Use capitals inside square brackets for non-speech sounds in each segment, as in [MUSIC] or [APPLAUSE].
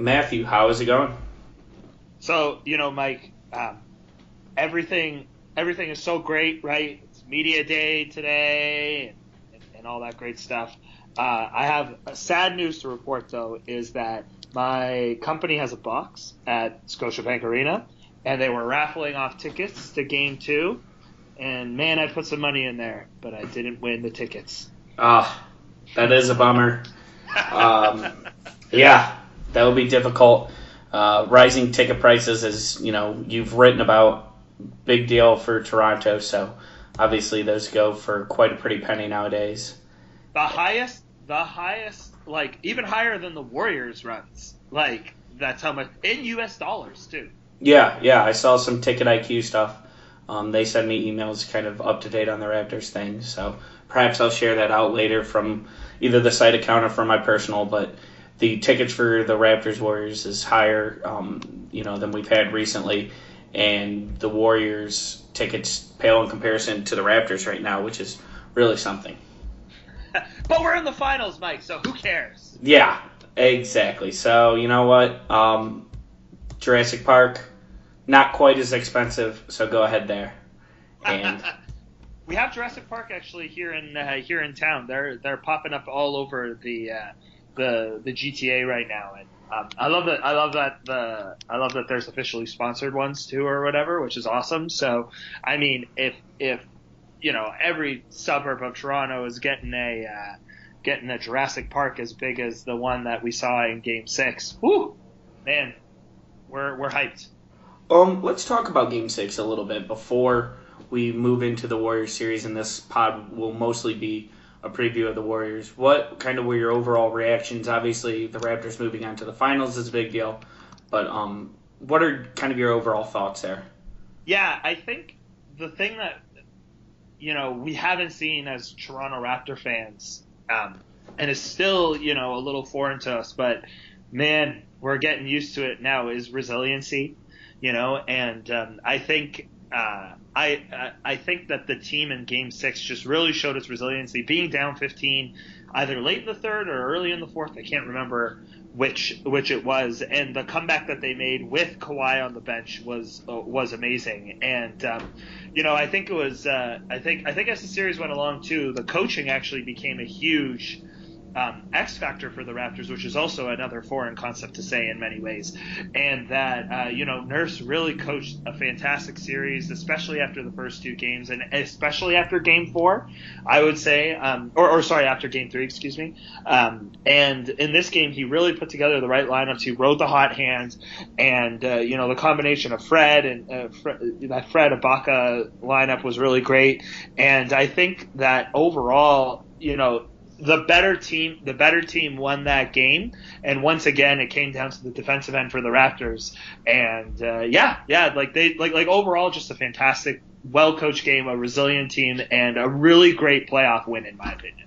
Matthew, how is it going? So you know, Mike, um, everything everything is so great, right? It's media day today, and, and all that great stuff. Uh, I have sad news to report though, is that my company has a box at Scotiabank Arena, and they were raffling off tickets to Game Two, and man, I put some money in there, but I didn't win the tickets. Ah, that is a bummer. [LAUGHS] Um, yeah, that would be difficult. Uh, rising ticket prices, as you know, you've written about, big deal for Toronto. So obviously, those go for quite a pretty penny nowadays. The highest, the highest, like even higher than the Warriors runs. Like that's how much in U.S. dollars too. Yeah, yeah, I saw some Ticket IQ stuff. Um, they send me emails kind of up to date on the Raptors thing, so perhaps I'll share that out later from either the site account or from my personal. But the tickets for the Raptors Warriors is higher, um, you know, than we've had recently, and the Warriors tickets pale in comparison to the Raptors right now, which is really something. [LAUGHS] but we're in the finals, Mike. So who cares? Yeah, exactly. So you know what? Um, Jurassic Park, not quite as expensive, so go ahead there. And [LAUGHS] we have Jurassic Park actually here in uh, here in town. They're they're popping up all over the uh, the the GTA right now, and um, I love that. I love that the I love that there's officially sponsored ones too, or whatever, which is awesome. So, I mean, if if you know every suburb of Toronto is getting a uh, getting a Jurassic Park as big as the one that we saw in Game Six, whoo, man, we're we're hyped. Um, let's talk about Game Six a little bit before we move into the Warriors series, and this pod will mostly be a preview of the Warriors. What kind of were your overall reactions? Obviously, the Raptors moving on to the finals is a big deal, but um, what are kind of your overall thoughts there? Yeah, I think the thing that you know we haven't seen as Toronto Raptor fans, um, and is still you know a little foreign to us, but man, we're getting used to it now. Is resiliency, you know, and um, I think uh, I I think that the team in Game Six just really showed its resiliency, being down 15, either late in the third or early in the fourth. I can't remember which which it was, and the comeback that they made with Kawhi on the bench was uh, was amazing. And um, you know, I think it was uh, I think I think as the series went along too, the coaching actually became a huge um, X factor for the Raptors, which is also another foreign concept to say in many ways, and that uh, you know Nurse really coached a fantastic series, especially after the first two games, and especially after Game Four, I would say, um, or, or, sorry, after Game Three, excuse me. Um, and in this game, he really put together the right lineups. He rode the hot hand, and uh, you know the combination of Fred and uh, that Fred Ibaka lineup was really great, and I think that overall, you know the better team the better team won that game. And once again it came down to the defensive end for the Raptors. And uh, yeah yeah like they like like overall just a fantastic well coached game a resilient team and a really great playoff win in my opinion.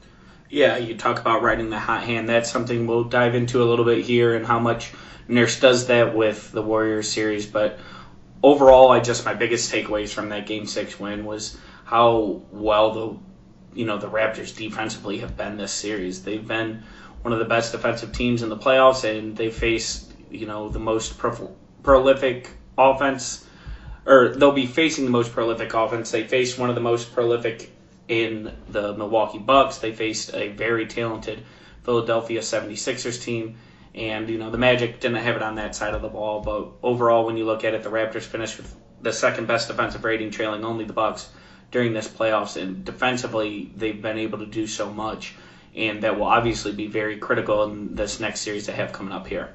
Yeah you talk about riding the hot hand. That's something we'll dive into a little bit here and how much Nurse does that with the Warriors series. But overall I just my biggest takeaways from that game 6 win was how well the you know the Raptors defensively have been this series. They've been one of the best defensive teams in the playoffs, and they face you know the most pro- prolific offense, or they'll be facing the most prolific offense. They faced one of the most prolific in the Milwaukee Bucks. They faced a very talented Philadelphia 76ers team. And, you know, the Magic didn't have it on that side of the ball. But overall, when you look at it, the Raptors finished with the second best defensive rating, trailing only the Bucks during this playoffs, and defensively they've been able to do so much, and that will obviously be very critical in this next series they have coming up here.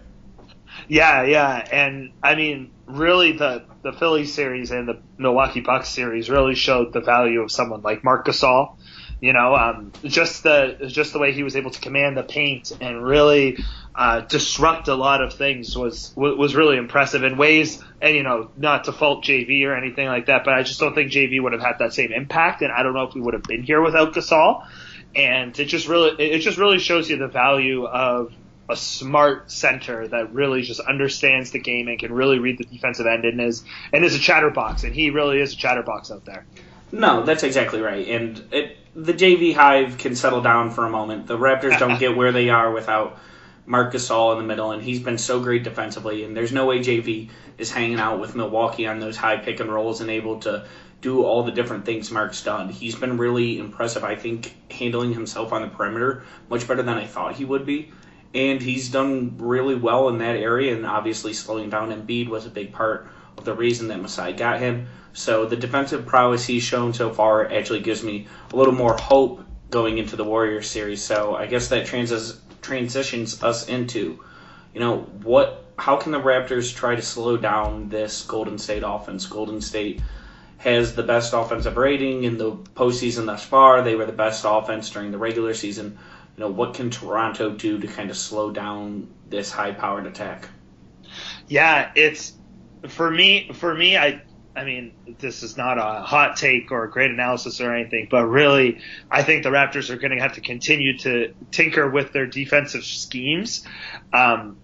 Yeah, yeah, and I mean, really, the the Philly series and the Milwaukee Bucks series really showed the value of someone like Marc Gasol. You know, um, just the just the way he was able to command the paint and really uh, disrupt a lot of things was was really impressive in ways. And you know, not to fault JV or anything like that, but I just don't think JV would have had that same impact. And I don't know if we would have been here without Gasol. And it just really it just really shows you the value of a smart center that really just understands the game and can really read the defensive end and is and is a chatterbox. And he really is a chatterbox out there. No, that's exactly right. And it, the JV hive can settle down for a moment. The Raptors don't [LAUGHS] get where they are without Marc Gasol in the middle, and he's been so great defensively. And there's no way JV is hanging out with Milwaukee on those high pick and rolls and able to do all the different things Mark's done. He's been really impressive, I think, handling himself on the perimeter much better than I thought he would be. And he's done really well in that area, and obviously slowing down Embiid was a big part of the reason that Masai got him. So the defensive prowess he's shown so far actually gives me a little more hope going into the Warriors series. So I guess that trans- transitions us into, you know, what? How can the Raptors try to slow down this Golden State offense? Golden State has the best offensive rating in the postseason thus far. They were the best offense during the regular season. You know, what can Toronto do to kind of slow down this high-powered attack? Yeah, it's for me. For me, I I mean, this is not a hot take or a great analysis or anything, but really, I think the Raptors are going to have to continue to tinker with their defensive schemes. Um,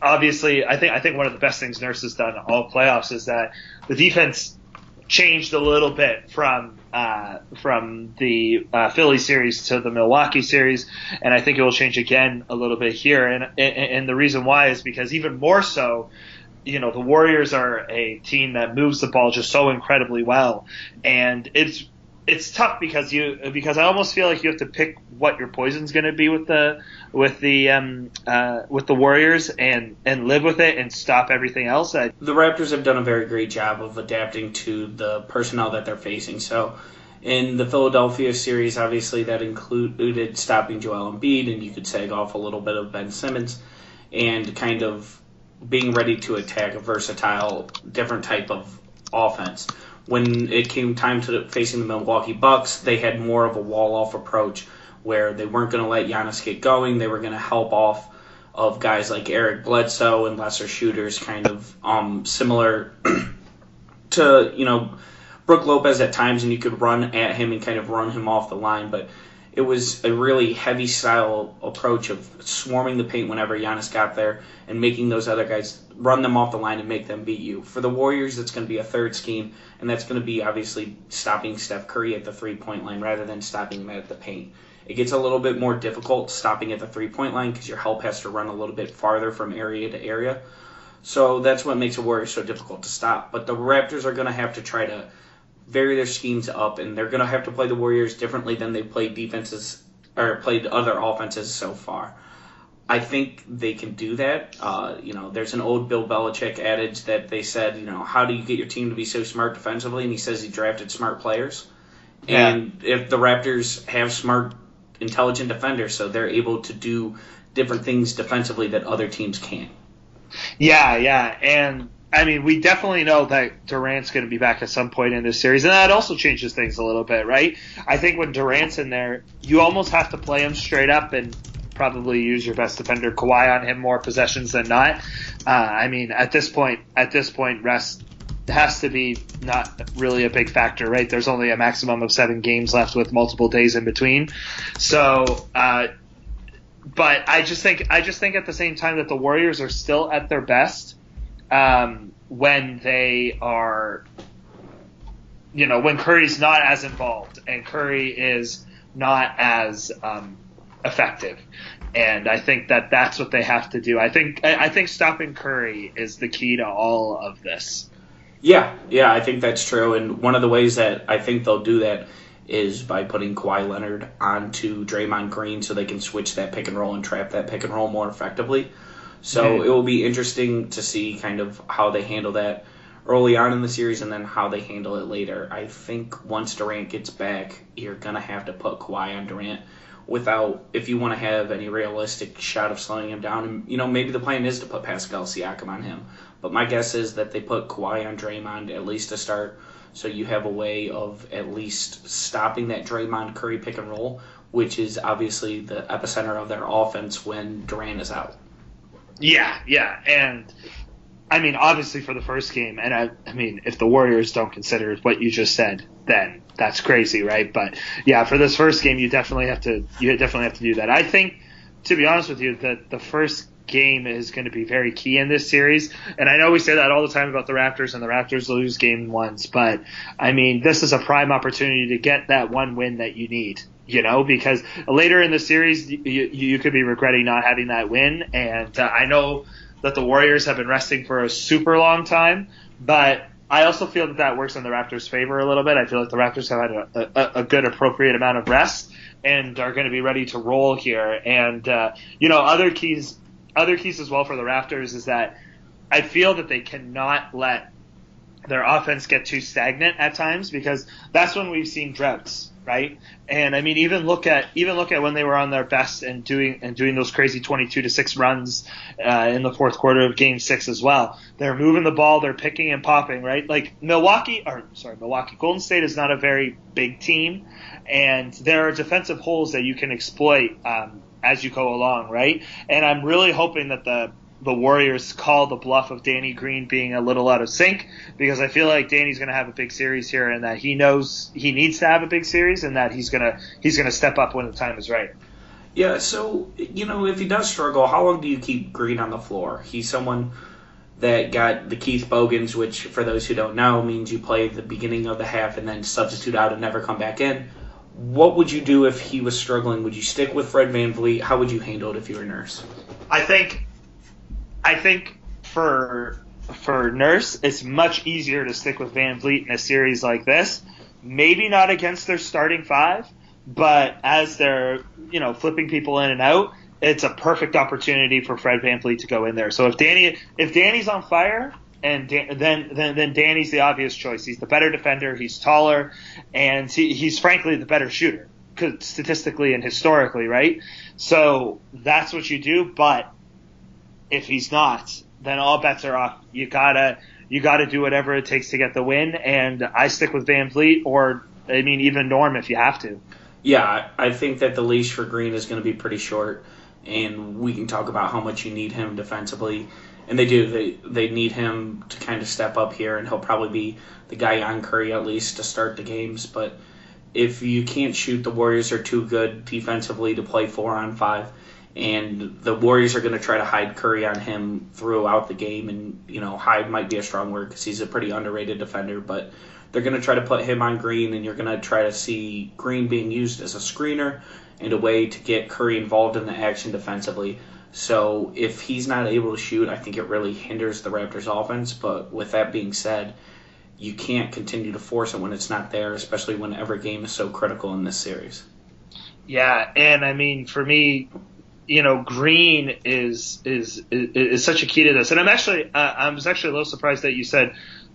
obviously, I think I think one of the best things Nurse has done all playoffs is that the defense changed a little bit from uh, from the uh, Philly series to the Milwaukee series, and I think it will change again a little bit here. And, and and the reason why is because even more so, you know, the Warriors are a team that moves the ball just so incredibly well, and it's it's tough because you because I almost feel like you have to pick what your poison's going to be with the with the um, uh, with the Warriors and and live with it and stop everything else. I, the Raptors have done a very great job of adapting to the personnel that they're facing. So. In the Philadelphia series, obviously that included stopping Joel Embiid, and you could sag off a little bit of Ben Simmons, and kind of being ready to attack a versatile, different type of offense. When it came time to facing the Milwaukee Bucks, they had more of a wall off approach where they weren't going to let Giannis get going. They were going to help off of guys like Eric Bledsoe and lesser shooters, kind of um, similar [CLEARS THROAT] to you know Brook Lopez at times, and you could run at him and kind of run him off the line, but it was a really heavy style approach of swarming the paint whenever Giannis got there and making those other guys run them off the line and make them beat you. For the Warriors, it's going to be a third scheme, and that's going to be obviously stopping Steph Curry at the three point line rather than stopping him at the paint. It gets a little bit more difficult stopping at the three point line because your help has to run a little bit farther from area to area. So that's what makes a Warrior so difficult to stop. But the Raptors are going to have to try to vary their schemes up, and they're going to have to play the Warriors differently than they played defenses or played other offenses so far. I think they can do that. Uh, you know, there's an old Bill Belichick adage that they said, you know, how do you get your team to be so smart defensively? And he says he drafted smart players. Yeah. And if the Raptors have smart, intelligent defenders, so they're able to do different things defensively that other teams can't. Yeah, yeah, and I mean, we definitely know that Durant's going to be back at some point in this series, and that also changes things a little bit, right? I think when Durant's in there, you almost have to play him straight up and probably use your best defender Kawhi on him more possessions than not. Uh, I mean, at this point, at this point, rest has to be not really a big factor, right? There's only a maximum of seven games left with multiple days in between, so. Uh, but I just think I just think at the same time that the Warriors are still at their best um, when they are, you know, when Curry's not as involved and Curry is not as um, effective. And I think that that's what they have to do. I think I think stopping Curry is the key to all of this. Yeah, yeah, I think that's true. And one of the ways that I think they'll do that is by putting Kawhi Leonard onto Draymond Green so they can switch that pick and roll and trap that pick and roll more effectively. So mm-hmm. it will be interesting to see kind of how they handle that early on in the series and then how they handle it later. I think once Durant gets back, you're going to have to put Kawhi on Durant without, if you want to have any realistic shot of slowing him down. And, you know, maybe the plan is to put Pascal Siakam on him. But my guess is that they put Kawhi on Draymond at least to start so you have a way of at least stopping that Draymond Curry pick and roll, which is obviously the epicenter of their offense when Durant is out. Yeah, yeah, and I mean, obviously for the first game, and I, I mean, if the Warriors don't consider what you just said, then that's crazy, right? But yeah, for this first game, you definitely have to, you definitely have to do that. I think, to be honest with you, that the first game is going to be very key in this series. And I know we say that all the time about the Raptors and the Raptors lose game ones, but I mean, this is a prime opportunity to get that one win that you need you know, because later in the series you, you could be regretting not having that win. And uh, I know that the Warriors have been resting for a super long time, but I also feel that that works in the Raptors' favor a little bit. I feel like the Raptors have had a, a, a good, appropriate amount of rest and are going to be ready to roll here. And uh, you know, other keys, other keys as well for the Raptors is that I feel that they cannot let their offense get too stagnant at times because that's when we've seen droughts, right? And I mean, even look at even look at when they were on their best and doing and doing those crazy 22 to six runs uh, in the fourth quarter of Game Six as well. They're moving the ball, they're picking and popping, right? Like Milwaukee, or sorry, Milwaukee, Golden State is not a very big team, and there are defensive holes that you can exploit um, as you go along, right? And I'm really hoping that the the Warriors call the bluff of Danny Green being a little out of sync because I feel like Danny's going to have a big series here and that he knows he needs to have a big series and that he's going to he's going to step up when the time is right. Yeah, so you know if he does struggle, how long do you keep Green on the floor? He's someone that got the Keith Bogans, which for those who don't know means you play the beginning of the half and then substitute out and never come back in. What would you do if he was struggling? Would you stick with Fred Van VanVleet? How would you handle it if you were a nurse? I think I think for for Nurse, it's much easier to stick with Van VanVleet in a series like this. Maybe not against their starting five, but as they're you know flipping people in and out, it's a perfect opportunity for Fred VanVleet to go in there. So if Danny if Danny's on fire, and Dan, then then then Danny's the obvious choice. He's the better defender. He's taller, and he, he's frankly the better shooter, statistically and historically, right? So that's what you do. But if he's not, then all bets are off. You gotta you gotta do whatever it takes to get the win. And I stick with VanVleet, or I mean even Norm if you have to. Yeah, I think that the leash for Green is going to be pretty short, and we can talk about how much you need him defensively. And they do. They they need him to kind of step up here, and he'll probably be the guy on Curry at least to start the games. But if you can't shoot, the Warriors are too good defensively to play four on five and the Warriors are going to try to hide Curry on him throughout the game. And you know, hide might be a strong word because he's a pretty underrated defender, but they're going to try to put him on Green, and you're going to try to see Green being used as a screener and a way to get Curry involved in the action defensively. So if he's not able to shoot, I think it really hinders the Raptors' offense. But with that being said, you can't continue to force it when it's not there, especially when every game is so critical in this series. Yeah, and I mean, for me, you know, Green is, is is is such a key to this. And I'm actually uh, I was actually a little surprised that you said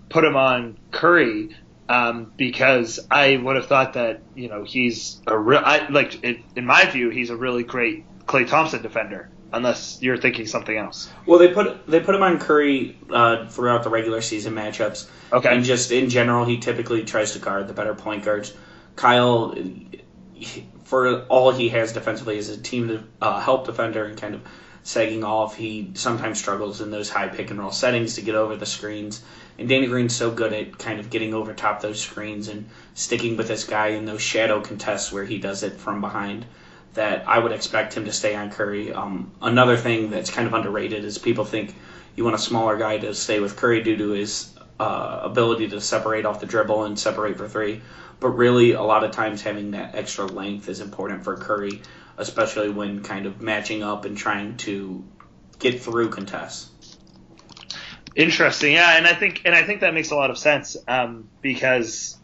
put him on Curry um, because I would have thought that you know he's a real I, like it, in my view he's a really great Klay Thompson defender. Unless you're thinking something else. Well, they put they put him on Curry uh, throughout the regular season matchups. Okay. And just in general, he typically tries to guard the better point guards. Kyle, for all he has defensively as a team uh, help defender and kind of sagging off, he sometimes struggles in those high pick and roll settings to get over the screens. And Danny Green's so good at kind of getting over top those screens and sticking with this guy in those shadow contests where he does it from behind that I would expect him to stay on Curry. Um, another thing that's kind of underrated is people think you want a smaller guy to stay with Curry due to his uh, ability to separate off the dribble and separate for three. But really, a lot of times having that extra length is important for Curry, especially when kind of matching up and trying to get through contests. Interesting, yeah, and I think and I think that makes a lot of sense um, because,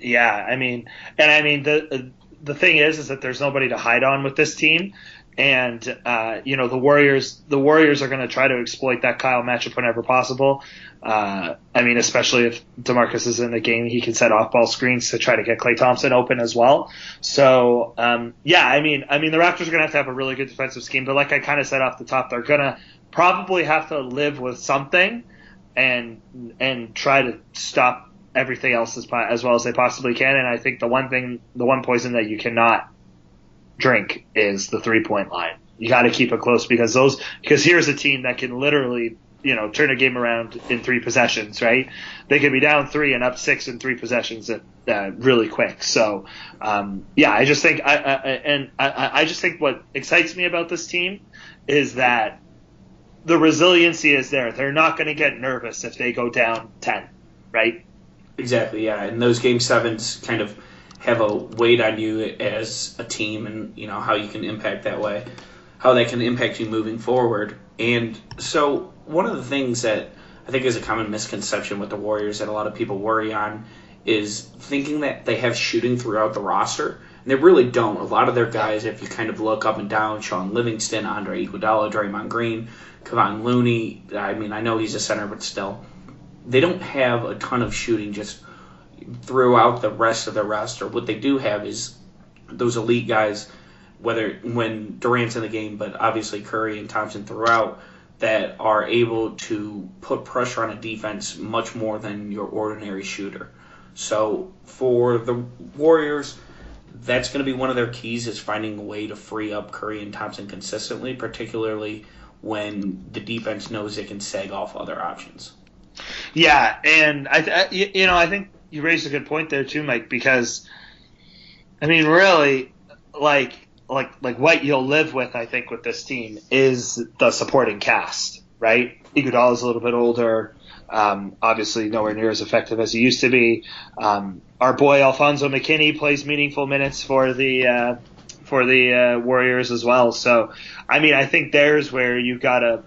yeah, I mean, and I mean the the thing is is that there's nobody to hide on with this team, and uh, you know the Warriors the Warriors are going to try to exploit that Kyle matchup whenever possible. Uh, I mean, especially if Demarcus is in the game, he can set off ball screens to try to get Klay Thompson open as well. So um, yeah, I mean, I mean the Raptors are going to have to have a really good defensive scheme, but like I kind of said off the top, they're going to probably have to live with something and and try to stop everything else as, as well as they possibly can. And I think the one thing, the one poison that you cannot drink is the three point line. You got to keep it close because those because here's a team that can literally you know turn a game around in three possessions, right? They could be down three and up six in three possessions at, uh, really quick. So um, yeah, I just think I, I and I, I just think what excites me about this team is that the resiliency is there. They're not going to get nervous if they go down ten, right? Exactly. Yeah, and those game sevens kind of have a weight on you as a team, and you know how you can impact that way, how that can impact you moving forward. And so one of the things that I think is a common misconception with the Warriors that a lot of people worry on is thinking that they have shooting throughout the roster. And they really don't. A lot of their guys, if you kind of look up and down, Shaun Livingston, Andre Iguodala, Draymond Green, Kevon Looney. I mean, I know he's a center, but still, they don't have a ton of shooting just throughout the rest of the roster. What they do have is those elite guys, whether when Durant's in the game, but obviously Curry and Thompson throughout, that are able to put pressure on a defense much more than your ordinary shooter. So for the Warriors, that's going to be one of their keys is finding a way to free up Curry and Thompson consistently, particularly when the defense knows it can sag off other options. Yeah, and I, you know, I think you raised a good point there too, Mike, because I mean, really, like, like, like what you'll live with, I think, with this team is the supporting cast, right? Iguodala is a little bit older. Um, obviously, nowhere near as effective as he used to be. Um, our boy Alfonzo McKinnie plays meaningful minutes for the uh, for the uh, Warriors as well. So, I mean, I think there's where you've got to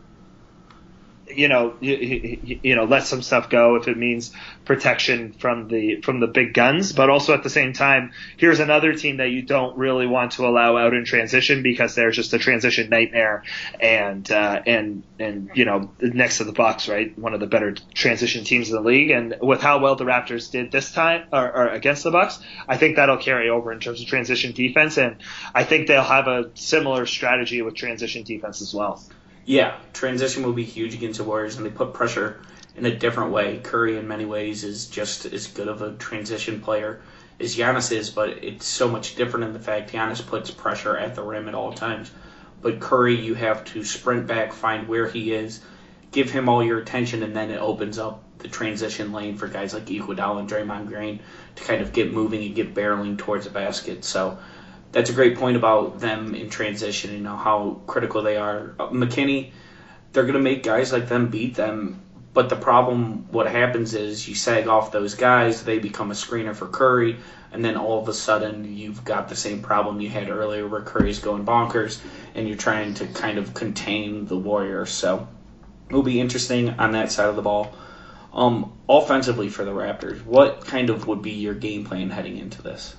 you know, you, you, know, let some stuff go if it means protection from the from the big guns, but also at the same time, here's another team that you don't really want to allow out in transition because they're just a transition nightmare, and uh, and and you know, next to the Bucks, right, one of the better transition teams in the league, and with how well the Raptors did this time or, or against the Bucks, I think that'll carry over in terms of transition defense, and I think they'll have a similar strategy with transition defense as well. Yeah, transition will be huge against the Warriors, and they put pressure in a different way. Curry, in many ways, is just as good of a transition player as Giannis is, but it's so much different in the fact Giannis puts pressure at the rim at all times. But Curry, you have to sprint back, find where he is, give him all your attention, and then it opens up the transition lane for guys like Iguodala and Draymond Green to kind of get moving and get barreling towards the basket. So that's a great point about them in transition. You know how critical they are. McKinnie, they're going to make guys like them beat them. But the problem, what happens is you sag off those guys, they become a screener for Curry, and then all of a sudden you've got the same problem you had earlier where Curry's going bonkers, and you're trying to kind of contain the Warriors. So it'll be interesting on that side of the ball. Um, offensively for the Raptors, what kind of would be your game plan heading into this?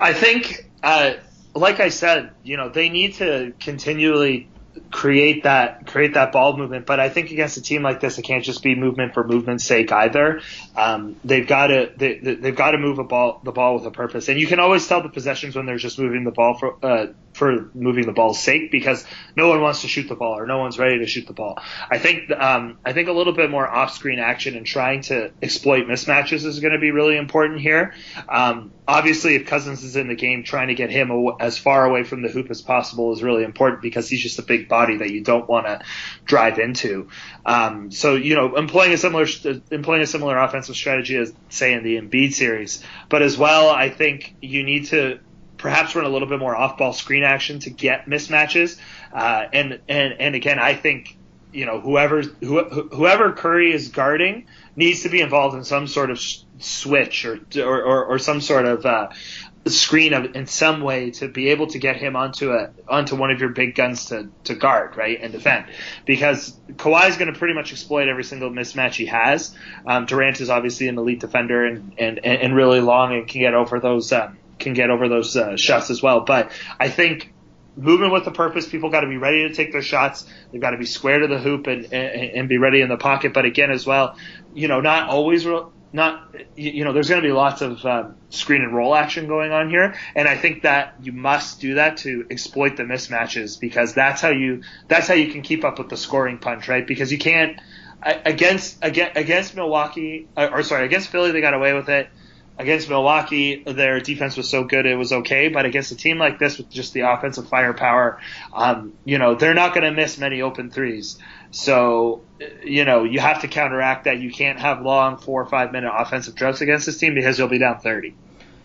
I think, uh, like I said, you know, they need to continually create that create that ball movement. But I think against a team like this, it can't just be movement for movement's sake either. Um, they've got to they, they've got to move a ball the ball with a purpose, and you can always tell the possessions when they're just moving the ball for uh, for moving the ball's sake because no one wants to shoot the ball or no one's ready to shoot the ball. I think um, I think a little bit more off screen action and trying to exploit mismatches is going to be really important here. Um, obviously, if Cousins is in the game, trying to get him as far away from the hoop as possible is really important because he's just a big body that you don't want to drive into. Um, so you know, employing a similar employing a similar offensive strategy as say in the Embiid series, but as well, I think you need to perhaps run a little bit more off-ball screen action to get mismatches. Uh, and and and again, I think you know whoever whoever Curry is guarding needs to be involved in some sort of switch or or, or, or some sort of uh, screen in some way to be able to get him onto a onto one of your big guns to, to guard right and defend because Kawhi is going to pretty much exploit every single mismatch he has. Um, Durant is obviously an elite defender and, and, and really long and can get over those um, can get over those uh, shots as well. But I think moving with the purpose, people got to be ready to take their shots. They've got to be square to the hoop and, and, and be ready in the pocket. But again, as well, you know, not always, not, you know, there's going to be lots of um, screen and roll action going on here. And I think that you must do that to exploit the mismatches because that's how you, that's how you can keep up with the scoring punch, right? Because you can't, against, against, against Milwaukee, or sorry, against Philly, they got away with it against Milwaukee, their defense was so good it was okay. But against a team like this with just the offensive firepower, um, you know, they're not going to miss many open threes. So, you know, you have to counteract that. You can't have long four or five minute offensive drives against this team because you'll be down 30.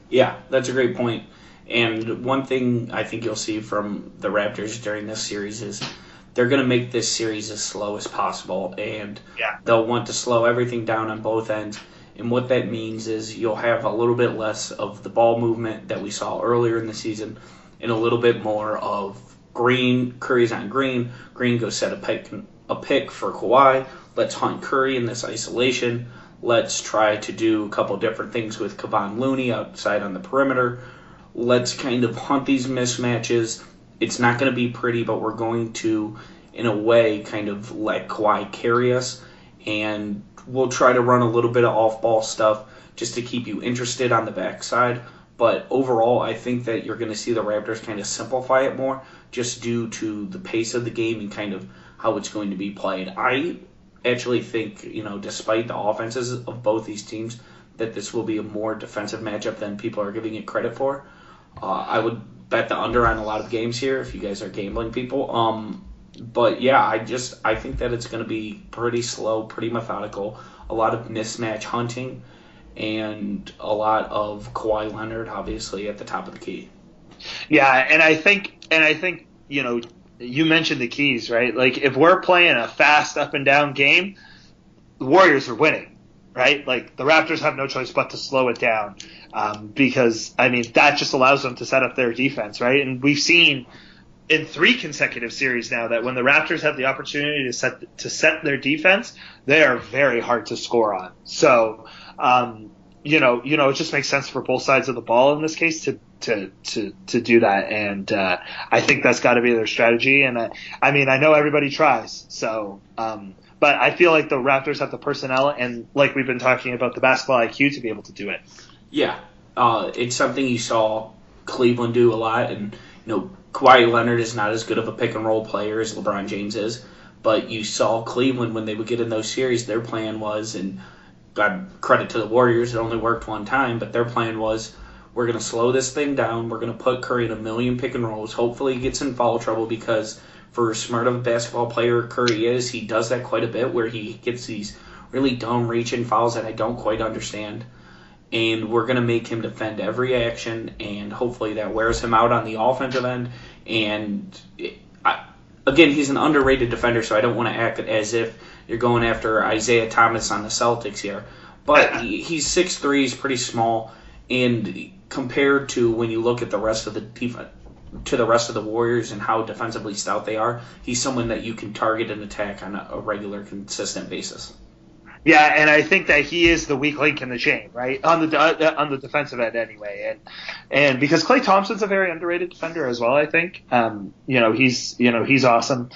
Yeah, that's a great point. And one thing I think you'll see from the Raptors during this series is they're going to make this series as slow as possible, and yeah. they'll want to slow everything down on both ends And what that means is you'll have a little bit less of the ball movement that we saw earlier in the season and a little bit more of Green, Curry's on Green. Green goes set a pick, a pick for Kawhi. Let's hunt Curry in this isolation. Let's try to do a couple different things with Kevon Looney outside on the perimeter. Let's kind of hunt these mismatches. It's not going to be pretty, but we're going to, in a way, kind of let Kawhi carry us. And we'll try to run a little bit of off ball stuff just to keep you interested on the backside. But overall, I think that you're going to see the Raptors kind of simplify it more just due to the pace of the game and kind of how it's going to be played. I actually think, you know, despite the offenses of both these teams, that this will be a more defensive matchup than people are giving it credit for. Uh, I would bet the under on a lot of games here if you guys are gambling people. Um, but yeah, I just I think that it's going to be pretty slow, pretty methodical, a lot of mismatch hunting, and a lot of Kawhi Leonard obviously at the top of the key. Yeah, and I think and I think you know you mentioned the keys, right? Like if we're playing a fast up and down game, the Warriors are winning, right? Like the Raptors have no choice but to slow it down um, because I mean that just allows them to set up their defense, right? And we've seen in three consecutive series now that when the Raptors have the opportunity to set to set their defense, they are very hard to score on. So, um, you know, you know, it just makes sense for both sides of the ball in this case to to to to do that, and uh, I think that's got to be their strategy. And I, I mean, I know everybody tries, so. Um, but I feel like the Raptors have the personnel and, like we've been talking about, the basketball IQ to be able to do it. Yeah, uh, it's something you saw Cleveland do a lot, and you know Kawhi Leonard is not as good of a pick and roll player as LeBron James is, but you saw Cleveland when they would get in those series, their plan was, and God credit to the Warriors, it only worked one time, but their plan was we're going to slow this thing down. We're going to put Curry in a million pick and rolls. Hopefully, he gets in foul trouble because for as smart of a basketball player Curry is, he does that quite a bit where he gets these really dumb reach in fouls that I don't quite understand and we're going to make him defend every action, and hopefully that wears him out on the offensive end. And it, I, again, he's an underrated defender, so I don't want to act as if you're going after Isaiah Thomas on the Celtics here. But [LAUGHS] he, he's six three, he's pretty small, and compared to when you look at the rest of the defense, to the rest of the Warriors and how defensively stout they are, he's someone that you can target and attack on a, regular, consistent basis. Yeah, and I think that he is the weak link in the chain, right on the uh, on the defensive end anyway, and and because Klay Thompson's a very underrated defender as well, I think. Um, you know, he's you know he's awesome,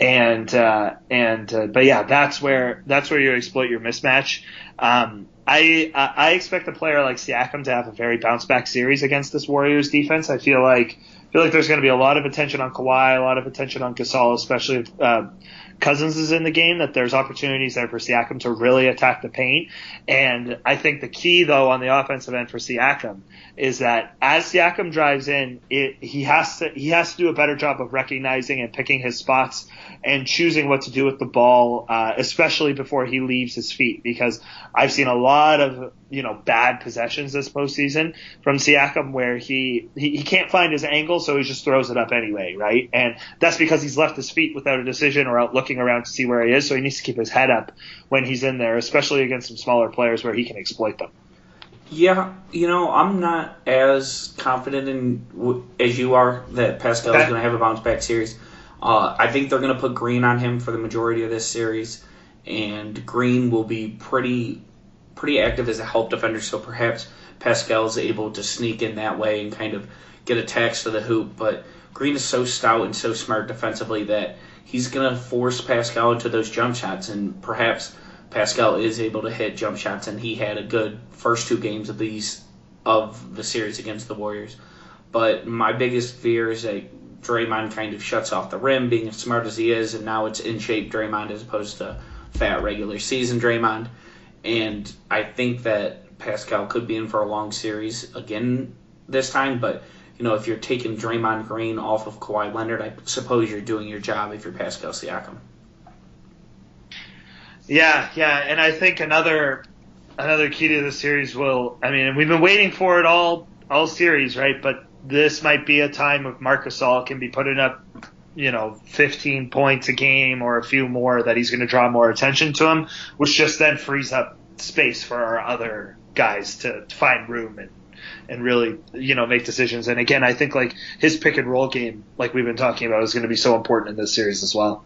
and uh, and uh, but yeah, that's where that's where you exploit your mismatch. Um, I I expect a player like Siakam to have a very bounce back series against this Warriors defense. I feel like I feel like there's going to be a lot of attention on Kawhi, a lot of attention on Gasol, especially if uh, Cousins is in the game, that there's opportunities there for Siakam to really attack the paint. And I think the key, though, on the offensive end for Siakam is that as Siakam drives in, it, he has to he has to do a better job of recognizing and picking his spots and choosing what to do with the ball, uh, especially before he leaves his feet. Because I've seen a lot of you know bad possessions this postseason from Siakam where he, he he can't find his angle, so he just throws it up anyway, right? And that's because he's left his feet without a decision or out looking around to see where he is. So he needs to keep his head up when he's in there, especially against some smaller players where he can exploit them. Yeah, you know, I'm not as confident in as you are that Pascal is going to have a bounce back series. Uh, I think they're going to put Green on him for the majority of this series, and Green will be pretty pretty active as a help defender. So perhaps Pascal is able to sneak in that way and kind of get attacks to the hoop. But Green is so stout and so smart defensively that he's going to force Pascal into those jump shots, and perhaps Pascal is able to hit jump shots, and he had a good first two games of these of the series against the Warriors. But my biggest fear is that Draymond kind of shuts off the rim, being as smart as he is, and now it's in shape Draymond as opposed to fat regular season Draymond. And I think that Pascal could be in for a long series again this time, but you know, if you're taking Draymond Green off of Kawhi Leonard, I suppose you're doing your job if you're Pascal Siakam. Yeah, yeah, and I think another another key to the series will. I mean, we've been waiting for it all all series, right? But this might be a time if Marc Gasol can be putting up, you know, 15 points a game or a few more that he's going to draw more attention to him, which just then frees up space for our other guys to find room and and really you know make decisions. And again, I think like his pick and roll game, like we've been talking about, is going to be so important in this series as well.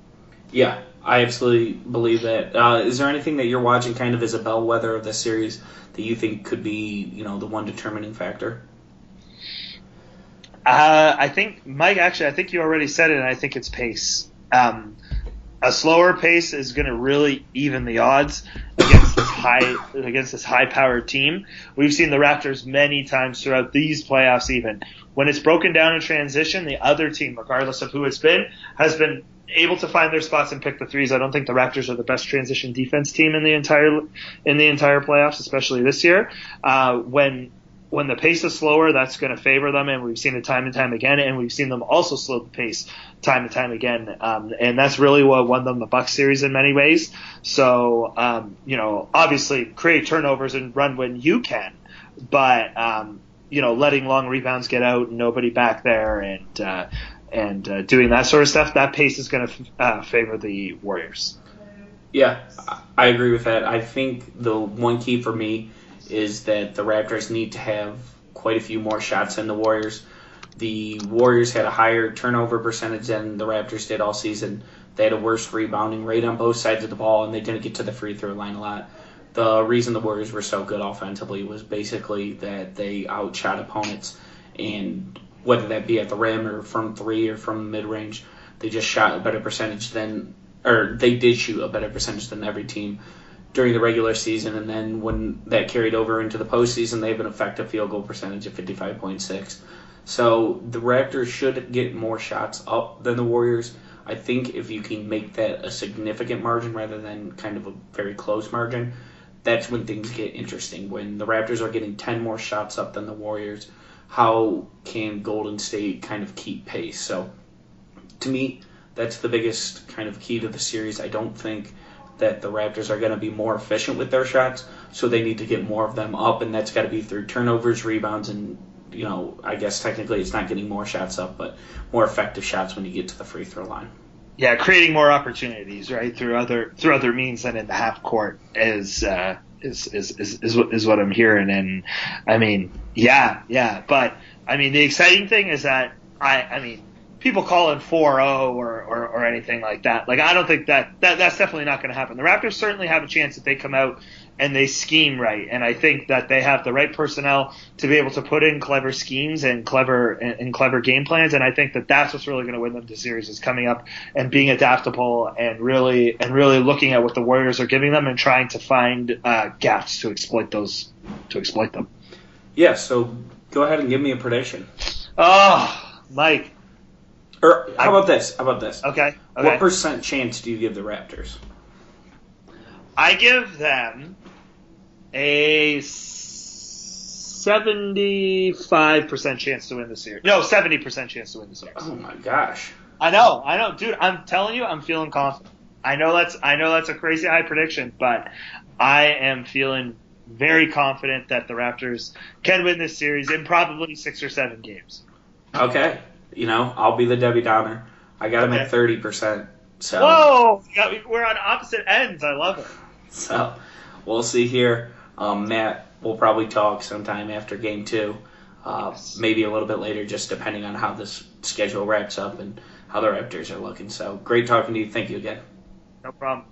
Yeah, I absolutely believe that. Uh, is there anything that you're watching kind of as a bellwether of this series that you think could be, you know, the one determining factor? Uh, I think Mike. Actually, I think you already said it, and I think it's pace. Um, a slower pace is going to really even the odds against this high against this high powered team. We've seen the Raptors many times throughout these playoffs. Even when it's broken down in transition, the other team, regardless of who it's been, has been able to find their spots and pick the threes. I don't think the Raptors are the best transition defense team in the entire in the entire playoffs, especially this year. Uh, when when the pace is slower, that's going to favor them, and we've seen it time and time again. And we've seen them also slow the pace time and time again, um, and that's really what won them the Buck series in many ways. So, um, you know, obviously create turnovers and run when you can, but um, you know, letting long rebounds get out and nobody back there, and uh, and uh, doing that sort of stuff, that pace is going to uh, favor the Warriors. Yeah, I agree with that. I think the one key for me is that the Raptors need to have quite a few more shots than the Warriors. The Warriors had a higher turnover percentage than the Raptors did all season. They had a worse rebounding rate on both sides of the ball, and they didn't get to the free throw line a lot. The reason the Warriors were so good offensively was basically that they outshot opponents, and whether that be at the rim or from three or from mid range, they just shot a better percentage than, or they did shoot a better percentage than every team during the regular season, and then when that carried over into the postseason, they have an effective field goal percentage of 55.6. So the Raptors should get more shots up than the Warriors. I think if you can make that a significant margin rather than kind of a very close margin, that's when things get interesting. When the Raptors are getting 10 more shots up than the Warriors, how can Golden State kind of keep pace? So to me, that's the biggest kind of key to the series. I don't think that the Raptors are going to be more efficient with their shots, so they need to get more of them up, and that's got to be through turnovers, rebounds, and you know, I guess technically it's not getting more shots up, but more effective shots when you get to the free throw line. Yeah, creating more opportunities, right, through other through other means than in the half court is uh, is, is is is what is what I'm hearing, and I mean, yeah, yeah, but I mean, the exciting thing is that I I mean people calling 4-0 or, or, or anything like that. Like I don't think that, that that's definitely not going to happen. The Raptors certainly have a chance if they come out and they scheme right, and I think that they have the right personnel to be able to put in clever schemes and clever and, and clever game plans. And I think that that's what's really going to win them the series is coming up and being adaptable and really and really looking at what the Warriors are giving them and trying to find uh, gaps to exploit those to exploit them. Yeah. So go ahead and give me a prediction. Oh, Mike. Or how about this? How about this? Okay. okay. What percent chance do you give the Raptors? I give them a 75% chance to win the series. No, 70% chance to win the series. Oh my gosh. I know, I know, dude. I'm telling you, I'm feeling confident. I know that's, I know that's a crazy high prediction, but I am feeling very confident that the Raptors can win this series in probably six or seven games. Okay, you know, I'll be the Debbie Downer. I got him Okay. at thirty percent. So Whoa, we're on opposite ends. I love it. [LAUGHS] So we'll see here. Um, Matt will probably talk sometime after game two, uh, Yes. maybe a little bit later, just depending on how this schedule wraps up and how the Raptors are looking. So great talking to you. Thank you again. No problem.